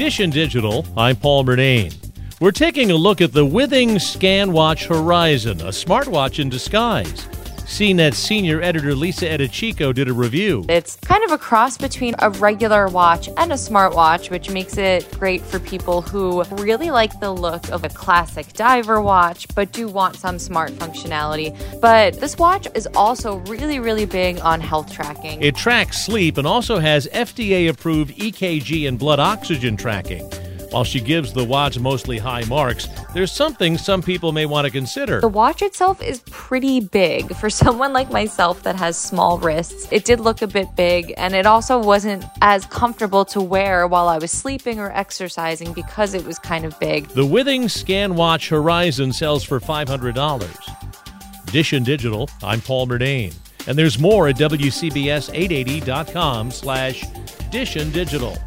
And Digital, I'm Paul Murnane. We're taking a look at the Withings ScanWatch Horizon, a smartwatch in disguise. CNET senior editor Lisa Eadicicco did a review. It's kind of a cross between a regular watch and a smartwatch, which makes it great for people who really like the look of a classic diver watch, but do want some smart functionality. But this watch is also really, really big on health tracking. It tracks sleep and also has FDA approved EKG and blood oxygen tracking. While she gives the watch mostly high marks, there's something some people may want to consider. The watch itself is pretty big. For someone like myself that has small wrists, it did look a bit big, and it also wasn't as comfortable to wear while I was sleeping or exercising because it was kind of big. The Withings ScanWatch Horizon sells for $500. Dish and Digital, I'm Paul Murnane. And there's more at WCBS880.com slash Dish and Digital.